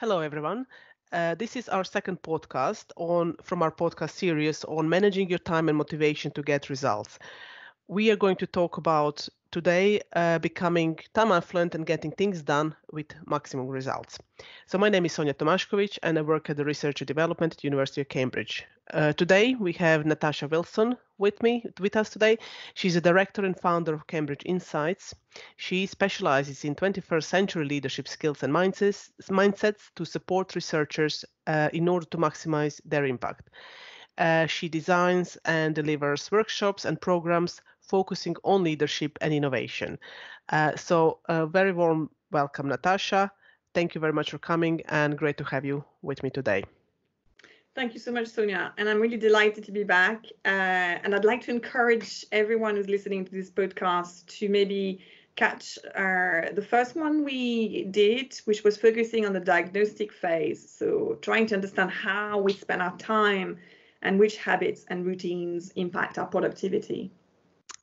Hello, everyone. Uh, this is our second podcast on from our podcast series on managing your time and motivation to get results. We are going to talk about today uh, becoming time affluent and getting things done with maximum results. So my name is Sonia Tomashkovic and I work at the Research and Development at University of Cambridge. Uh, today we have Natasha Wilson with me with us today. She's a director and founder of Cambridge Insights. She specializes in 21st century leadership skills and mindsets, mindsets to support researchers uh, in order to maximize their impact. Uh, she designs and delivers workshops and programs focusing on leadership and innovation. Uh, so, a very warm welcome, Natasha. Thank you very much for coming and great to have you with me today. Thank you so much, Sonia. And I'm really delighted to be back. Uh, and I'd like to encourage everyone who's listening to this podcast to maybe catch uh, the first one we did, which was focusing on the diagnostic phase. So, trying to understand how we spend our time and which habits and routines impact our productivity.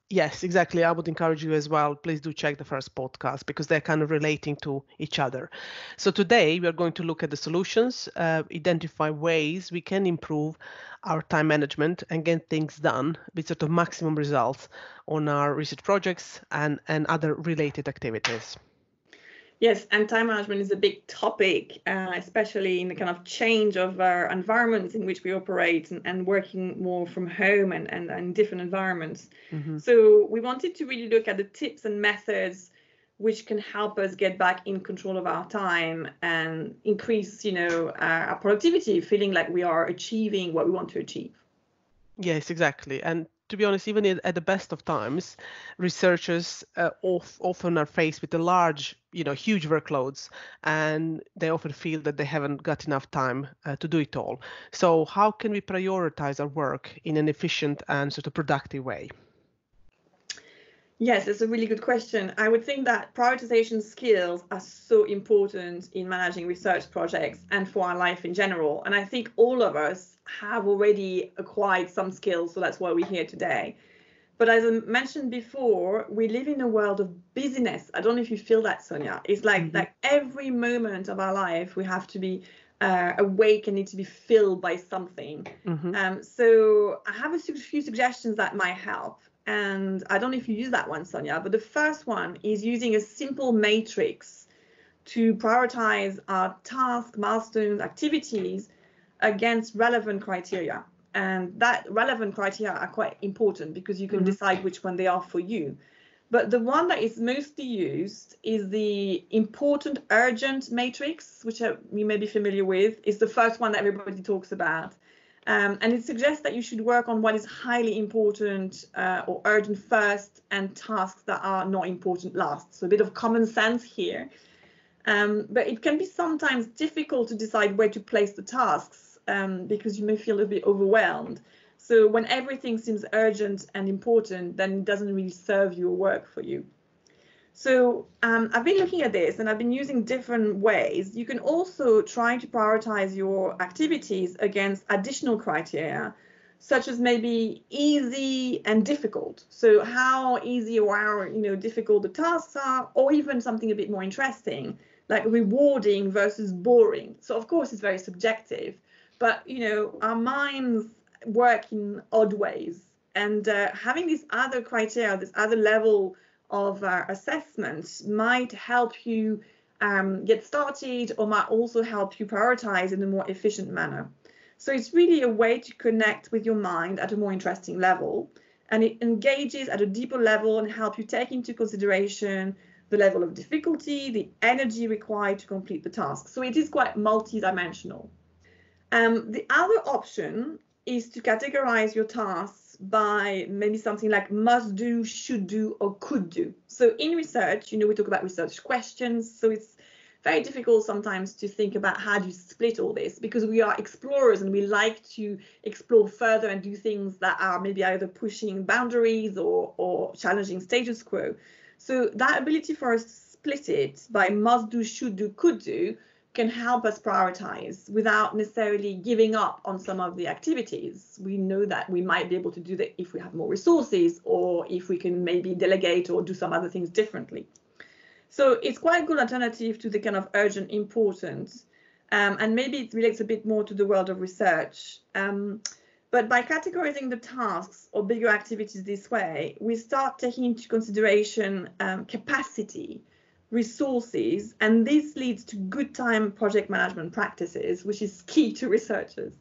Yes, exactly. I would encourage you as well. Please do check the first podcast because they're kind of relating to each other. So today we are going to look at the solutions, uh, identify ways we can improve our time management and get things done with sort of maximum results on our research projects and, and other related activities. Yes, and time management is a big topic, uh, especially in the kind of change of our environments in which we operate and, and working more from home and, and, and different environments. Mm-hmm. So we wanted to really look at the tips and methods which can help us get back in control of our time and increase, you know, our, our productivity, feeling like we are achieving what we want to achieve. Yes, exactly. And to be honest, even at the best of times, researchers uh, of, often are faced with a large, you know, huge workloads, and they often feel that they haven't got enough time uh, to do it all. So, how can we prioritize our work in an efficient and sort of productive way? Yes, it's a really good question. I would think that prioritization skills are so important in managing research projects and for our life in general. And I think all of us have already acquired some skills, so that's why we're here today. But as I mentioned before, we live in a world of busyness. I don't know if you feel that, Sonia. It's like mm-hmm. like every moment of our life we have to be uh, awake and need to be filled by something. Mm-hmm. Um, so I have a few suggestions that might help and I don't know if you use that one, Sonia, but the first one is using a simple matrix to prioritize our task, milestones, activities against relevant criteria. And that relevant criteria are quite important because you can mm-hmm. decide which one they are for you. But the one that is mostly used is the important urgent matrix, which you may be familiar with, is the first one that everybody talks about. Um, and it suggests that you should work on what is highly important uh, or urgent first and tasks that are not important last. So a bit of common sense here. Um, but it can be sometimes difficult to decide where to place the tasks um, because you may feel a bit overwhelmed. So when everything seems urgent and important, then it doesn't really serve your work for you. So um, I've been looking at this and I've been using different ways. You can also try to prioritize your activities against additional criteria, such as maybe easy and difficult. So how easy or how you know difficult the tasks are, or even something a bit more interesting, like rewarding versus boring. So of course it's very subjective, but you know our minds work in odd ways, and uh, having these other criteria, this other level of uh, assessment might help you um, get started or might also help you prioritize in a more efficient manner. So it's really a way to connect with your mind at a more interesting level. And it engages at a deeper level and help you take into consideration the level of difficulty, the energy required to complete the task. So it is quite multi-dimensional. Um, the other option is to categorize your tasks by maybe something like must do, should do, or could do. So in research, you know, we talk about research questions. So it's very difficult sometimes to think about how do you split all this because we are explorers and we like to explore further and do things that are maybe either pushing boundaries or, or challenging status quo. So that ability for us to split it by must do, should do, could do can help us prioritize without necessarily giving up on some of the activities. We know that we might be able to do that if we have more resources or if we can maybe delegate or do some other things differently. So it's quite a good alternative to the kind of urgent importance. Um, and maybe it relates a bit more to the world of research. Um, but by categorizing the tasks or bigger activities this way, we start taking into consideration um, capacity, resources, and this leads to good time project management practices, which is key to researchers.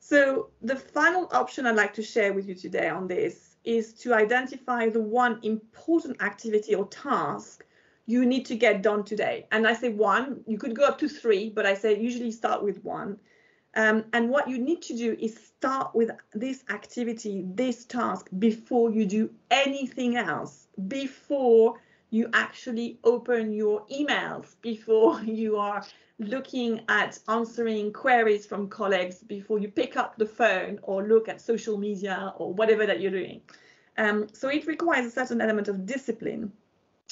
So the final option I'd like to share with you today on this is to identify the one important activity or task you need to get done today. And I say one, you could go up to three, but I say usually start with one. Um, and what you need to do is start with this activity, this task, before you do anything else, before you actually open your emails, before you are looking at answering queries from colleagues, before you pick up the phone or look at social media or whatever that you're doing. Um, so it requires a certain element of discipline,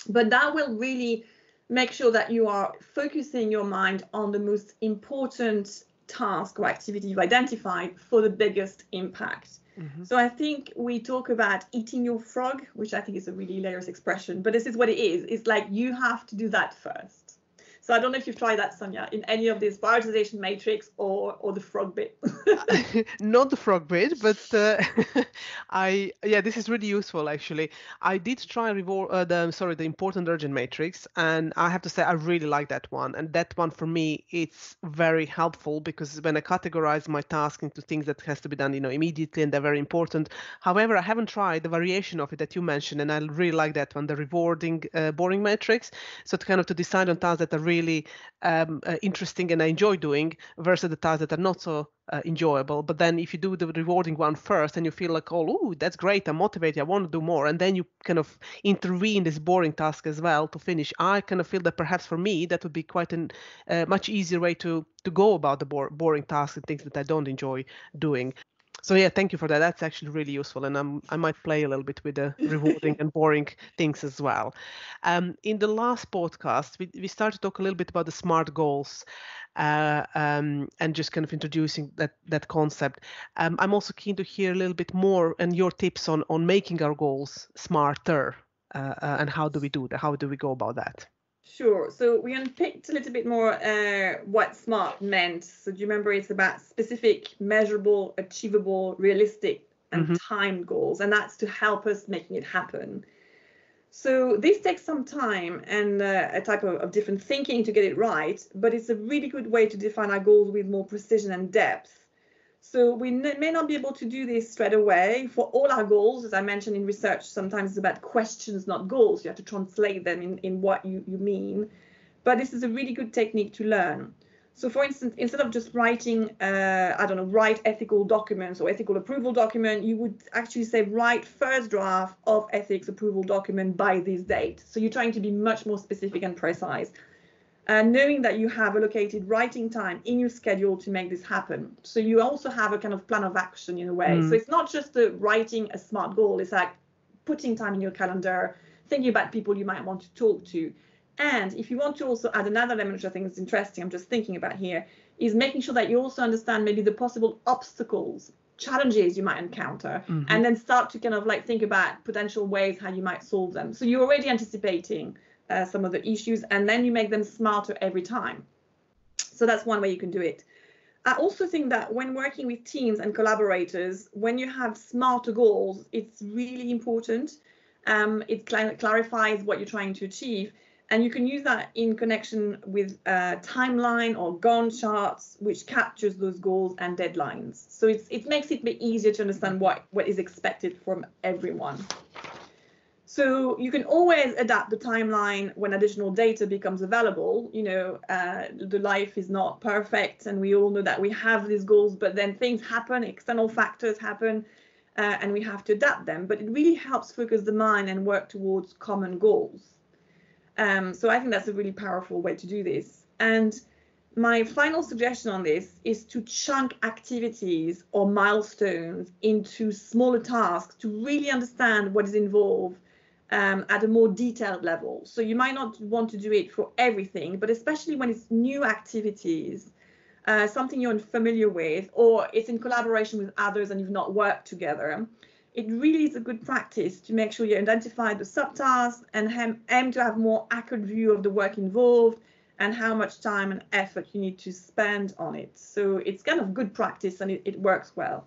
but that will really make sure that you are focusing your mind on the most important task or activity you've identified for the biggest impact. Mm-hmm. So I think we talk about eating your frog, which I think is a really hilarious expression, but this is what it is. It's like you have to do that first. So I don't know if you've tried that, Sonia, in any of these prioritization matrix or or the frog bit. Not the frog bit, but uh, I yeah, this is really useful actually. I did try uh, the sorry the important urgent matrix, and I have to say I really like that one. And that one for me it's very helpful because when I categorize my task into things that has to be done you know immediately and they're very important. However, I haven't tried the variation of it that you mentioned, and I really like that one, the rewarding uh, boring matrix. So to kind of to decide on tasks that are really really um, uh, interesting and I enjoy doing versus the tasks that are not so uh, enjoyable. But then if you do the rewarding one first and you feel like, oh, ooh, that's great, I'm motivated, I want to do more, and then you kind of intervene this boring task as well to finish, I kind of feel that perhaps for me that would be quite a uh, much easier way to to go about the bo- boring tasks and things that I don't enjoy doing so yeah thank you for that. That's actually really useful and I'm, i might play a little bit with the rewarding and boring things as well. Um, in the last podcast we, we started to talk a little bit about the smart goals uh, um, and just kind of introducing that that concept. Um, i'm also keen to hear a little bit more and your tips on on making our goals smarter uh, uh, and how do we do that how do we go about that Sure. So we unpicked a little bit more uh, what SMART meant. So do you remember it's about specific, measurable, achievable, realistic, and mm-hmm. timed goals, and that's to help us making it happen. So this takes some time and uh, a type of, of different thinking to get it right, but it's a really good way to define our goals with more precision and depth. So we may not be able to do this straight away for all our goals. As I mentioned in research, sometimes it's about questions, not goals. You have to translate them in, in what you, you mean. But this is a really good technique to learn. So for instance, instead of just writing, uh, I don't know, write ethical documents or ethical approval document, you would actually say write first draft of ethics approval document by this date. So you're trying to be much more specific and precise and knowing that you have allocated writing time in your schedule to make this happen. So you also have a kind of plan of action in a way. Mm. So it's not just the writing a smart goal, it's like putting time in your calendar, thinking about people you might want to talk to. And if you want to also add another element, which I think is interesting, I'm just thinking about here, is making sure that you also understand maybe the possible obstacles, challenges you might encounter, mm-hmm. and then start to kind of like think about potential ways how you might solve them. So you're already anticipating uh, some of the issues, and then you make them smarter every time. So that's one way you can do it. I also think that when working with teams and collaborators, when you have smarter goals, it's really important. Um, it cl- clarifies what you're trying to achieve. And you can use that in connection with a timeline or Gantt charts, which captures those goals and deadlines. So it makes it a bit easier to understand what, what is expected from everyone. So you can always adapt the timeline when additional data becomes available. You know, uh, the life is not perfect, and we all know that we have these goals, but then things happen, external factors happen, uh, and we have to adapt them. But it really helps focus the mind and work towards common goals. Um, so I think that's a really powerful way to do this. And my final suggestion on this is to chunk activities or milestones into smaller tasks to really understand what is involved um, at a more detailed level. So you might not want to do it for everything, but especially when it's new activities, uh, something you're unfamiliar with, or it's in collaboration with others and you've not worked together. It really is a good practice to make sure you identify the subtasks and aim to have more accurate view of the work involved and how much time and effort you need to spend on it. So it's kind of good practice and it, it works well.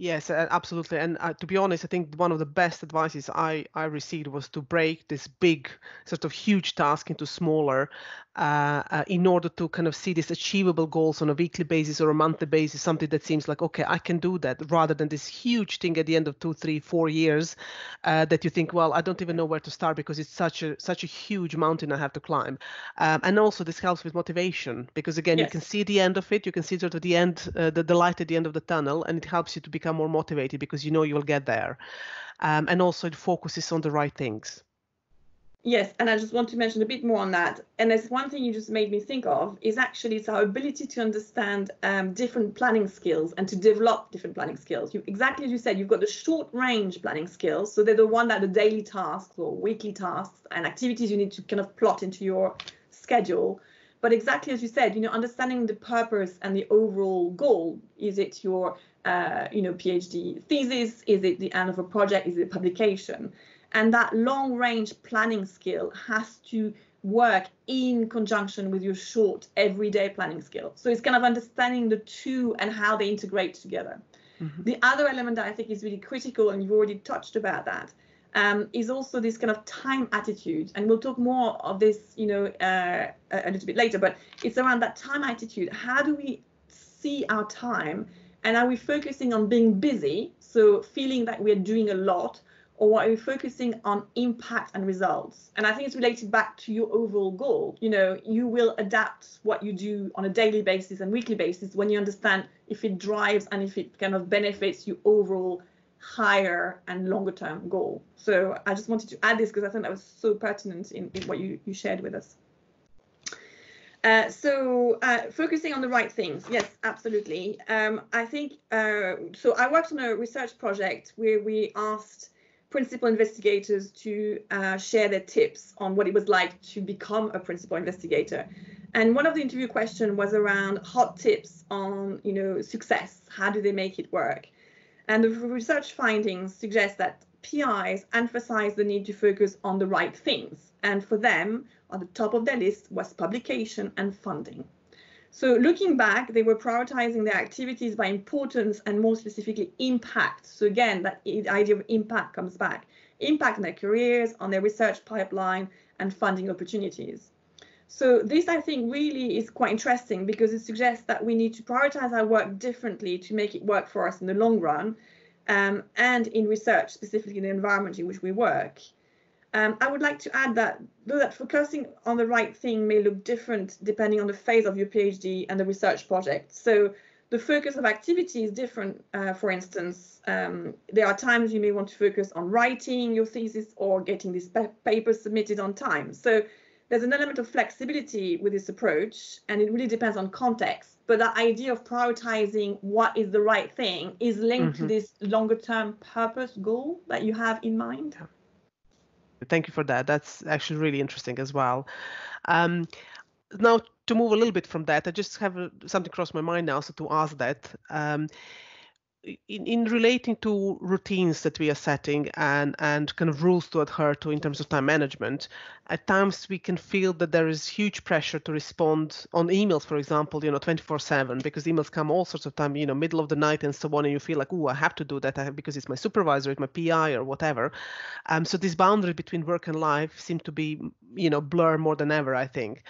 Yes, absolutely. And uh, to be honest, I think one of the best advices I, I received was to break this big, sort of huge task into smaller uh, uh, in order to kind of see these achievable goals on a weekly basis or a monthly basis, something that seems like, okay, I can do that, rather than this huge thing at the end of two, three, four years uh, that you think, well, I don't even know where to start because it's such a such a huge mountain I have to climb. Um, and also this helps with motivation because again, yes. you can see the end of it, you can see sort of the end, uh, the, the light at the end of the tunnel, and it helps you to become more motivated because you know you will get there. Um, and also it focuses on the right things. Yes, and I just want to mention a bit more on that. And there's one thing you just made me think of is actually it's our ability to understand um, different planning skills and to develop different planning skills. You, exactly as you said, you've got the short range planning skills. So they're the one that the daily tasks or weekly tasks and activities you need to kind of plot into your schedule. But exactly as you said, you know, understanding the purpose and the overall goal. Is it your, uh, you know, PhD thesis? Is it the end of a project? Is it publication? And that long range planning skill has to work in conjunction with your short everyday planning skill. So it's kind of understanding the two and how they integrate together. Mm-hmm. The other element that I think is really critical, and you've already touched about that, um, is also this kind of time attitude. And we'll talk more of this, you know, uh, a little bit later. But it's around that time attitude. How do we see our time? And are we focusing on being busy, so feeling that we're doing a lot, or are you focusing on impact and results? And I think it's related back to your overall goal. You know, you will adapt what you do on a daily basis and weekly basis when you understand if it drives and if it kind of benefits your overall higher and longer term goal. So I just wanted to add this because I think that was so pertinent in, in what you, you shared with us. Uh, so uh, focusing on the right things, yes, absolutely. Um, I think uh, so. I worked on a research project where we asked principal investigators to uh, share their tips on what it was like to become a principal investigator. And one of the interview questions was around hot tips on, you know, success. How do they make it work? And the research findings suggest that PIs emphasize the need to focus on the right things. And for them, on the top of their list was publication and funding. So looking back, they were prioritizing their activities by importance and more specifically impact. So again, that idea of impact comes back. Impact on their careers, on their research pipeline, and funding opportunities. So this, I think, really is quite interesting because it suggests that we need to prioritize our work differently to make it work for us in the long run, um, and in research, specifically in the environment in which we work. Um, I would like to add that though that focusing on the right thing may look different depending on the phase of your PhD and the research project. So the focus of activity is different. Uh, for instance, um, there are times you may want to focus on writing your thesis or getting this pa paper submitted on time. So there's an element of flexibility with this approach, and it really depends on context. But the idea of prioritizing what is the right thing is linked mm -hmm. to this longer term purpose goal that you have in mind. Yeah. Thank you for that. That's actually really interesting as well. Um, now, to move a little bit from that, I just have something cross my mind now, so to ask that. Um, in, in relating to routines that we are setting and and kind of rules to adhere to in terms of time management at times we can feel that there is huge pressure to respond on emails for example you know 24 7 because emails come all sorts of time you know middle of the night and so on and you feel like oh i have to do that because it's my supervisor it's my pi or whatever. Um, so this boundary between work and life seem to be you know blur more than ever i think.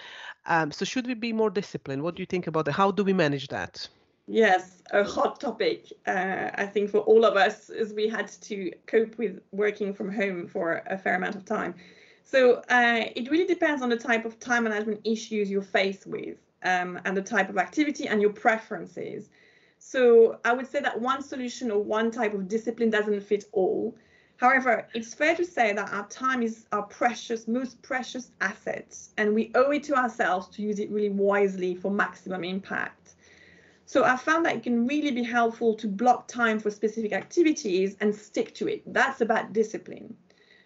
Um, so should we be more disciplined? What do you think about that how do we manage that Yes, a hot topic, uh, I think, for all of us as we had to cope with working from home for a fair amount of time. So uh, it really depends on the type of time management issues you're faced with um, and the type of activity and your preferences. So I would say that one solution or one type of discipline doesn't fit all. However, it's fair to say that our time is our precious, most precious asset, and we owe it to ourselves to use it really wisely for maximum impact. So I found that it can really be helpful to block time for specific activities and stick to it. That's about discipline.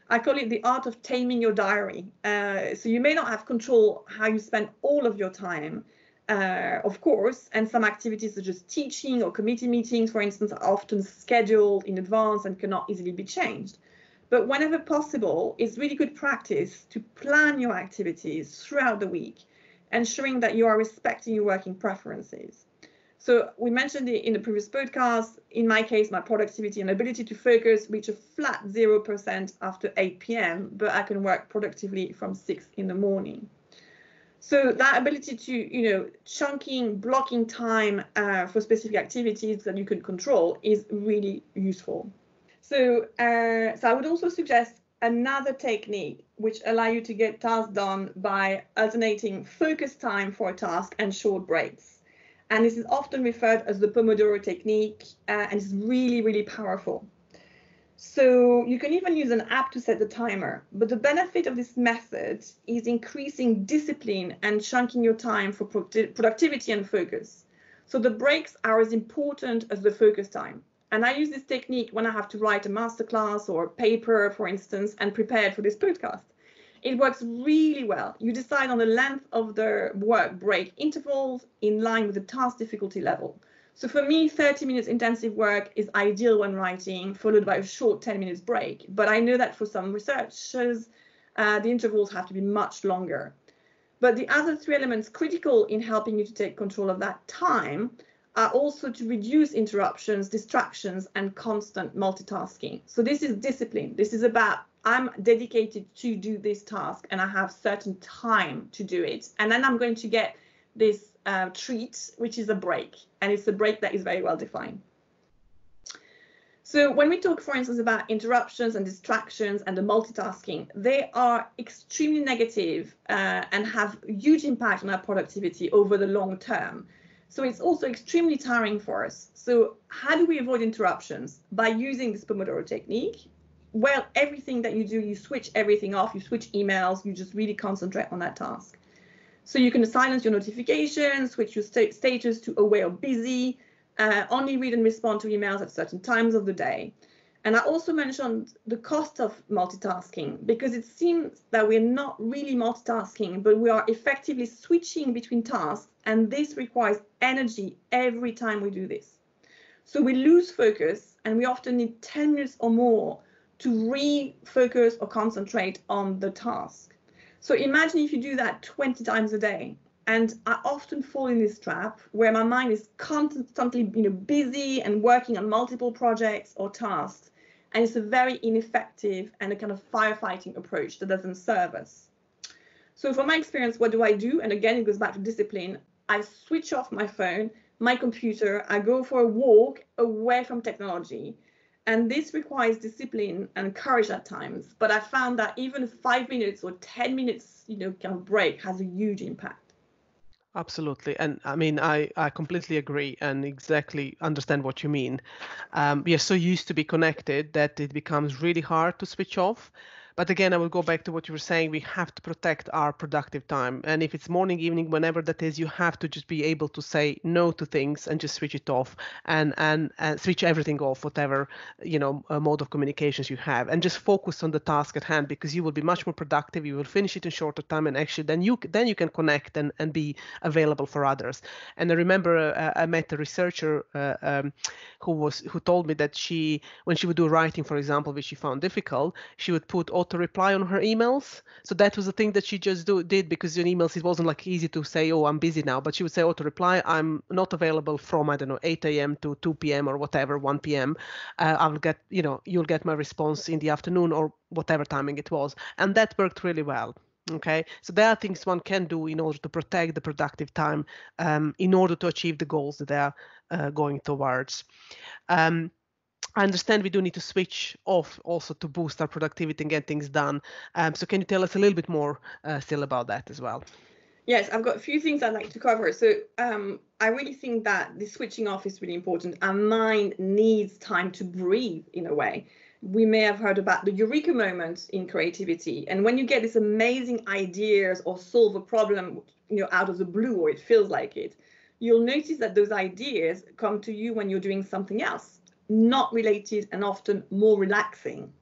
I call it the art of taming your diary. Uh, so you may not have control how you spend all of your time, uh, of course, and some activities such as teaching or committee meetings, for instance, are often scheduled in advance and cannot easily be changed. But whenever possible, it's really good practice to plan your activities throughout the week ensuring that you are respecting your working preferences. So we mentioned it in the previous podcast. In my case, my productivity and ability to focus reach a flat 0% after 8 p.m., but I can work productively from 6 in the morning. So that ability to, you know, chunking, blocking time uh, for specific activities that you can control is really useful. So, uh, so I would also suggest another technique which allow you to get tasks done by alternating focus time for a task and short breaks and this is often referred as the Pomodoro technique, uh, and it's really, really powerful. So you can even use an app to set the timer, but the benefit of this method is increasing discipline and chunking your time for productivity and focus. So the breaks are as important as the focus time. And I use this technique when I have to write a masterclass or a paper, for instance, and prepare for this podcast. It works really well. You decide on the length of the work break intervals in line with the task difficulty level. So for me, 30 minutes intensive work is ideal when writing, followed by a short 10 minutes break. But I know that for some researchers, uh, the intervals have to be much longer. But the other three elements critical in helping you to take control of that time are also to reduce interruptions, distractions, and constant multitasking. So this is discipline. This is about I'm dedicated to do this task and I have certain time to do it. And then I'm going to get this uh, treat, which is a break. And it's a break that is very well defined. So when we talk, for instance, about interruptions and distractions and the multitasking, they are extremely negative, uh, and have huge impact on our productivity over the long term. So it's also extremely tiring for us. So how do we avoid interruptions? By using this Pomodoro technique, well, everything that you do, you switch everything off, you switch emails, you just really concentrate on that task. So you can silence your notifications, switch your st status to away or busy, uh, only read and respond to emails at certain times of the day. And I also mentioned the cost of multitasking because it seems that we're not really multitasking, but we are effectively switching between tasks, and this requires energy every time we do this. So we lose focus, and we often need 10 minutes or more to refocus or concentrate on the task. So imagine if you do that 20 times a day. And I often fall in this trap where my mind is constantly you know, busy and working on multiple projects or tasks. And it's a very ineffective and a kind of firefighting approach that doesn't serve us. So from my experience, what do I do? And again, it goes back to discipline. I switch off my phone, my computer, I go for a walk away from technology and this requires discipline and courage at times. But I found that even five minutes or 10 minutes, you know, kind of break has a huge impact. Absolutely. And I mean, I, I completely agree and exactly understand what you mean. Um, we are so used to be connected that it becomes really hard to switch off. But again, I will go back to what you were saying. We have to protect our productive time. And if it's morning, evening, whenever that is, you have to just be able to say no to things and just switch it off and and, and switch everything off, whatever you know uh, mode of communications you have, and just focus on the task at hand because you will be much more productive. You will finish it in shorter time, and actually then you then you can connect and and be available for others. And I remember uh, I met a researcher uh, um, who was who told me that she when she would do writing, for example, which she found difficult, she would put all auto reply on her emails. So that was the thing that she just do, did because in emails it wasn't like easy to say, oh, I'm busy now, but she would say auto reply, I'm not available from I don't know 8 a.m. to 2 p.m. or whatever 1 p.m. Uh, I'll get you know you'll get my response in the afternoon or whatever timing it was, and that worked really well okay so there are things one can do in order to protect the productive time um, in order to achieve the goals that they are uh, going towards um, I understand we do need to switch off also to boost our productivity and get things done. Um, so can you tell us a little bit more uh, still about that as well? Yes, I've got a few things I'd like to cover. So um, I really think that the switching off is really important. Our mind needs time to breathe in a way. We may have heard about the eureka moment in creativity. And when you get these amazing ideas or solve a problem, you know, out of the blue, or it feels like it, you'll notice that those ideas come to you when you're doing something else not related and often more relaxing.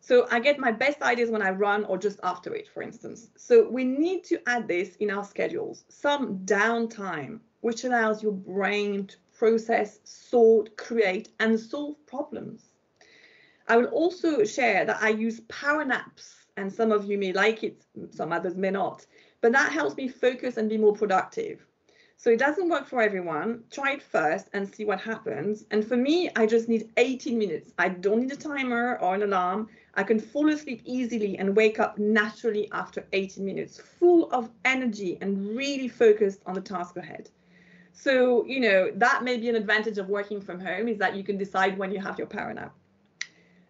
So I get my best ideas when I run or just after it, for instance. So we need to add this in our schedules, some downtime, which allows your brain to process, sort, create, and solve problems. I will also share that I use power naps, and some of you may like it, some others may not. but that helps me focus and be more productive. So it doesn't work for everyone. Try it first and see what happens. And for me, I just need 18 minutes. I don't need a timer or an alarm. I can fall asleep easily and wake up naturally after 18 minutes, full of energy and really focused on the task ahead. So, you know, that may be an advantage of working from home is that you can decide when you have your power nap.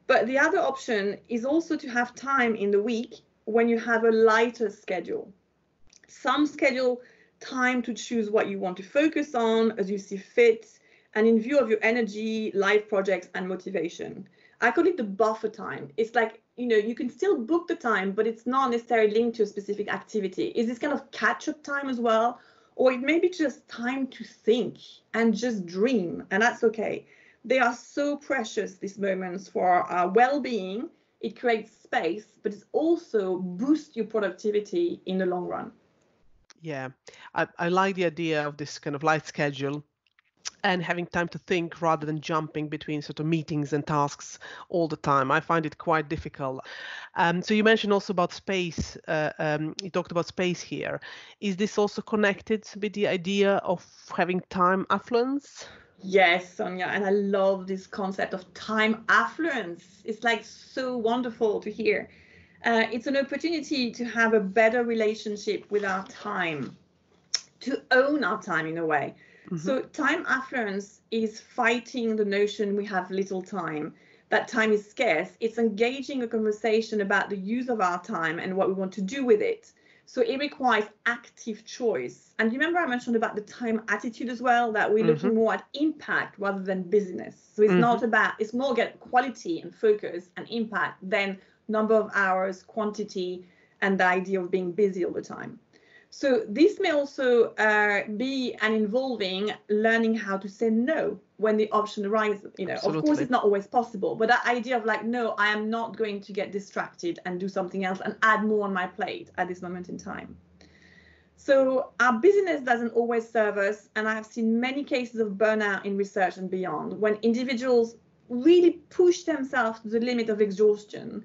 But the other option is also to have time in the week when you have a lighter schedule. Some schedule time to choose what you want to focus on as you see fit and in view of your energy, life projects, and motivation. I call it the buffer time. It's like, you know, you can still book the time, but it's not necessarily linked to a specific activity. Is this kind of catch up time as well? Or it may be just time to think and just dream, and that's okay. They are so precious, these moments, for our well being. It creates space, but it also boosts your productivity in the long run. Yeah, I, I like the idea of this kind of light schedule and having time to think rather than jumping between sort of meetings and tasks all the time. I find it quite difficult. Um, so you mentioned also about space. Uh, um, you talked about space here. Is this also connected with the idea of having time affluence? Yes, Sonia, and I love this concept of time affluence. It's like so wonderful to hear uh, it's an opportunity to have a better relationship with our time, to own our time in a way. Mm-hmm. So, time affluence is fighting the notion we have little time, that time is scarce. It's engaging a conversation about the use of our time and what we want to do with it. So, it requires active choice. And you remember I mentioned about the time attitude as well, that we're mm-hmm. looking more at impact rather than business. So, it's mm-hmm. not about, it's more get quality and focus and impact than number of hours, quantity, and the idea of being busy all the time. So this may also uh, be an involving learning how to say no when the option arises. You know, Absolutely. of course, it's not always possible, but that idea of like, no, I am not going to get distracted and do something else and add more on my plate at this moment in time. So our business doesn't always serve us, and I've seen many cases of burnout in research and beyond when individuals really push themselves to the limit of exhaustion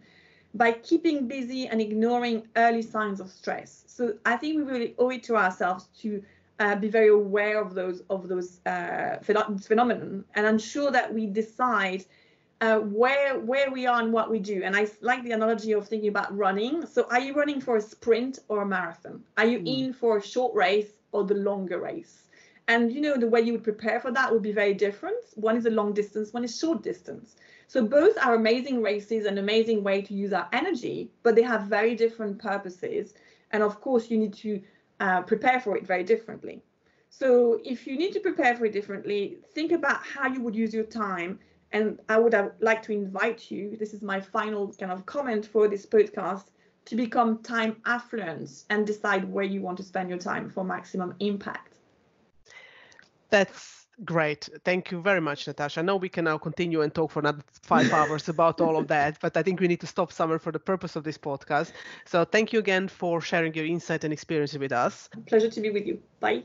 by keeping busy and ignoring early signs of stress. So I think we really owe it to ourselves to uh, be very aware of those of those uh, phenomenon and ensure that we decide uh, where where we are and what we do. And I like the analogy of thinking about running. So are you running for a sprint or a marathon? Are you mm. in for a short race or the longer race? And you know the way you would prepare for that would be very different. One is a long distance, one is short distance. So both are amazing races, an amazing way to use our energy, but they have very different purposes. And of course, you need to uh, prepare for it very differently. So if you need to prepare for it differently, think about how you would use your time. And I would like to invite you, this is my final kind of comment for this podcast, to become time affluent and decide where you want to spend your time for maximum impact. That's Great. Thank you very much, Natasha. I know we can now continue and talk for another five hours about all of that, but I think we need to stop somewhere for the purpose of this podcast. So thank you again for sharing your insight and experience with us. Pleasure to be with you. Bye.